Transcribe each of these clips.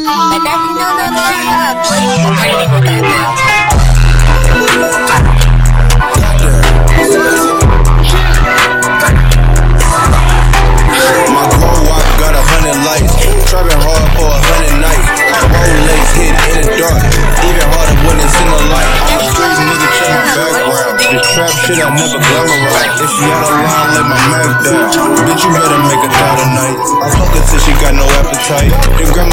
My got a hundred hard for a hundred nights. Rolex hit in the dark. Even harder when it's in the light. Background. This trap shit I never. If she line, let my down. Bitch, you better make a die tonight. I fuck her till she got no appetite. Then grab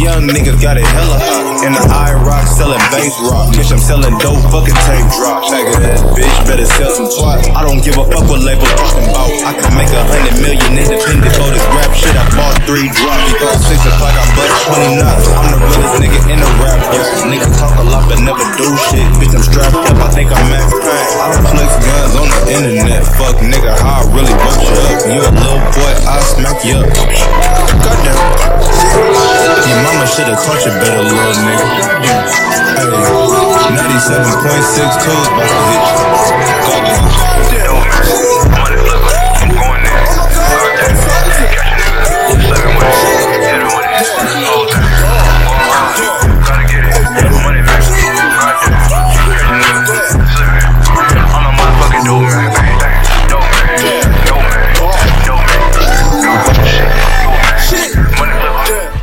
young niggas got it hella hot. In the I rock, selling bass rock. Bitch, I'm selling dope, fucking tape drop. Faggot ass bitch, better sell some twat. I don't give a fuck what label talking about. I can make a hundred million independent for this rap shit. I bought three drops. Before six o'clock, I bust 20 knots. I'm the realest nigga in the rap game. Niggas talk a lot, but never do shit. Bitch, I'm strapped up, I think I'm Max Payne. I don't flex guns on the internet. Fuck nigga, how I really bust you up. You a little boy, I'll smack you up. Should've taught you better, little nigga. Hey, 97.6 toes about to hit you.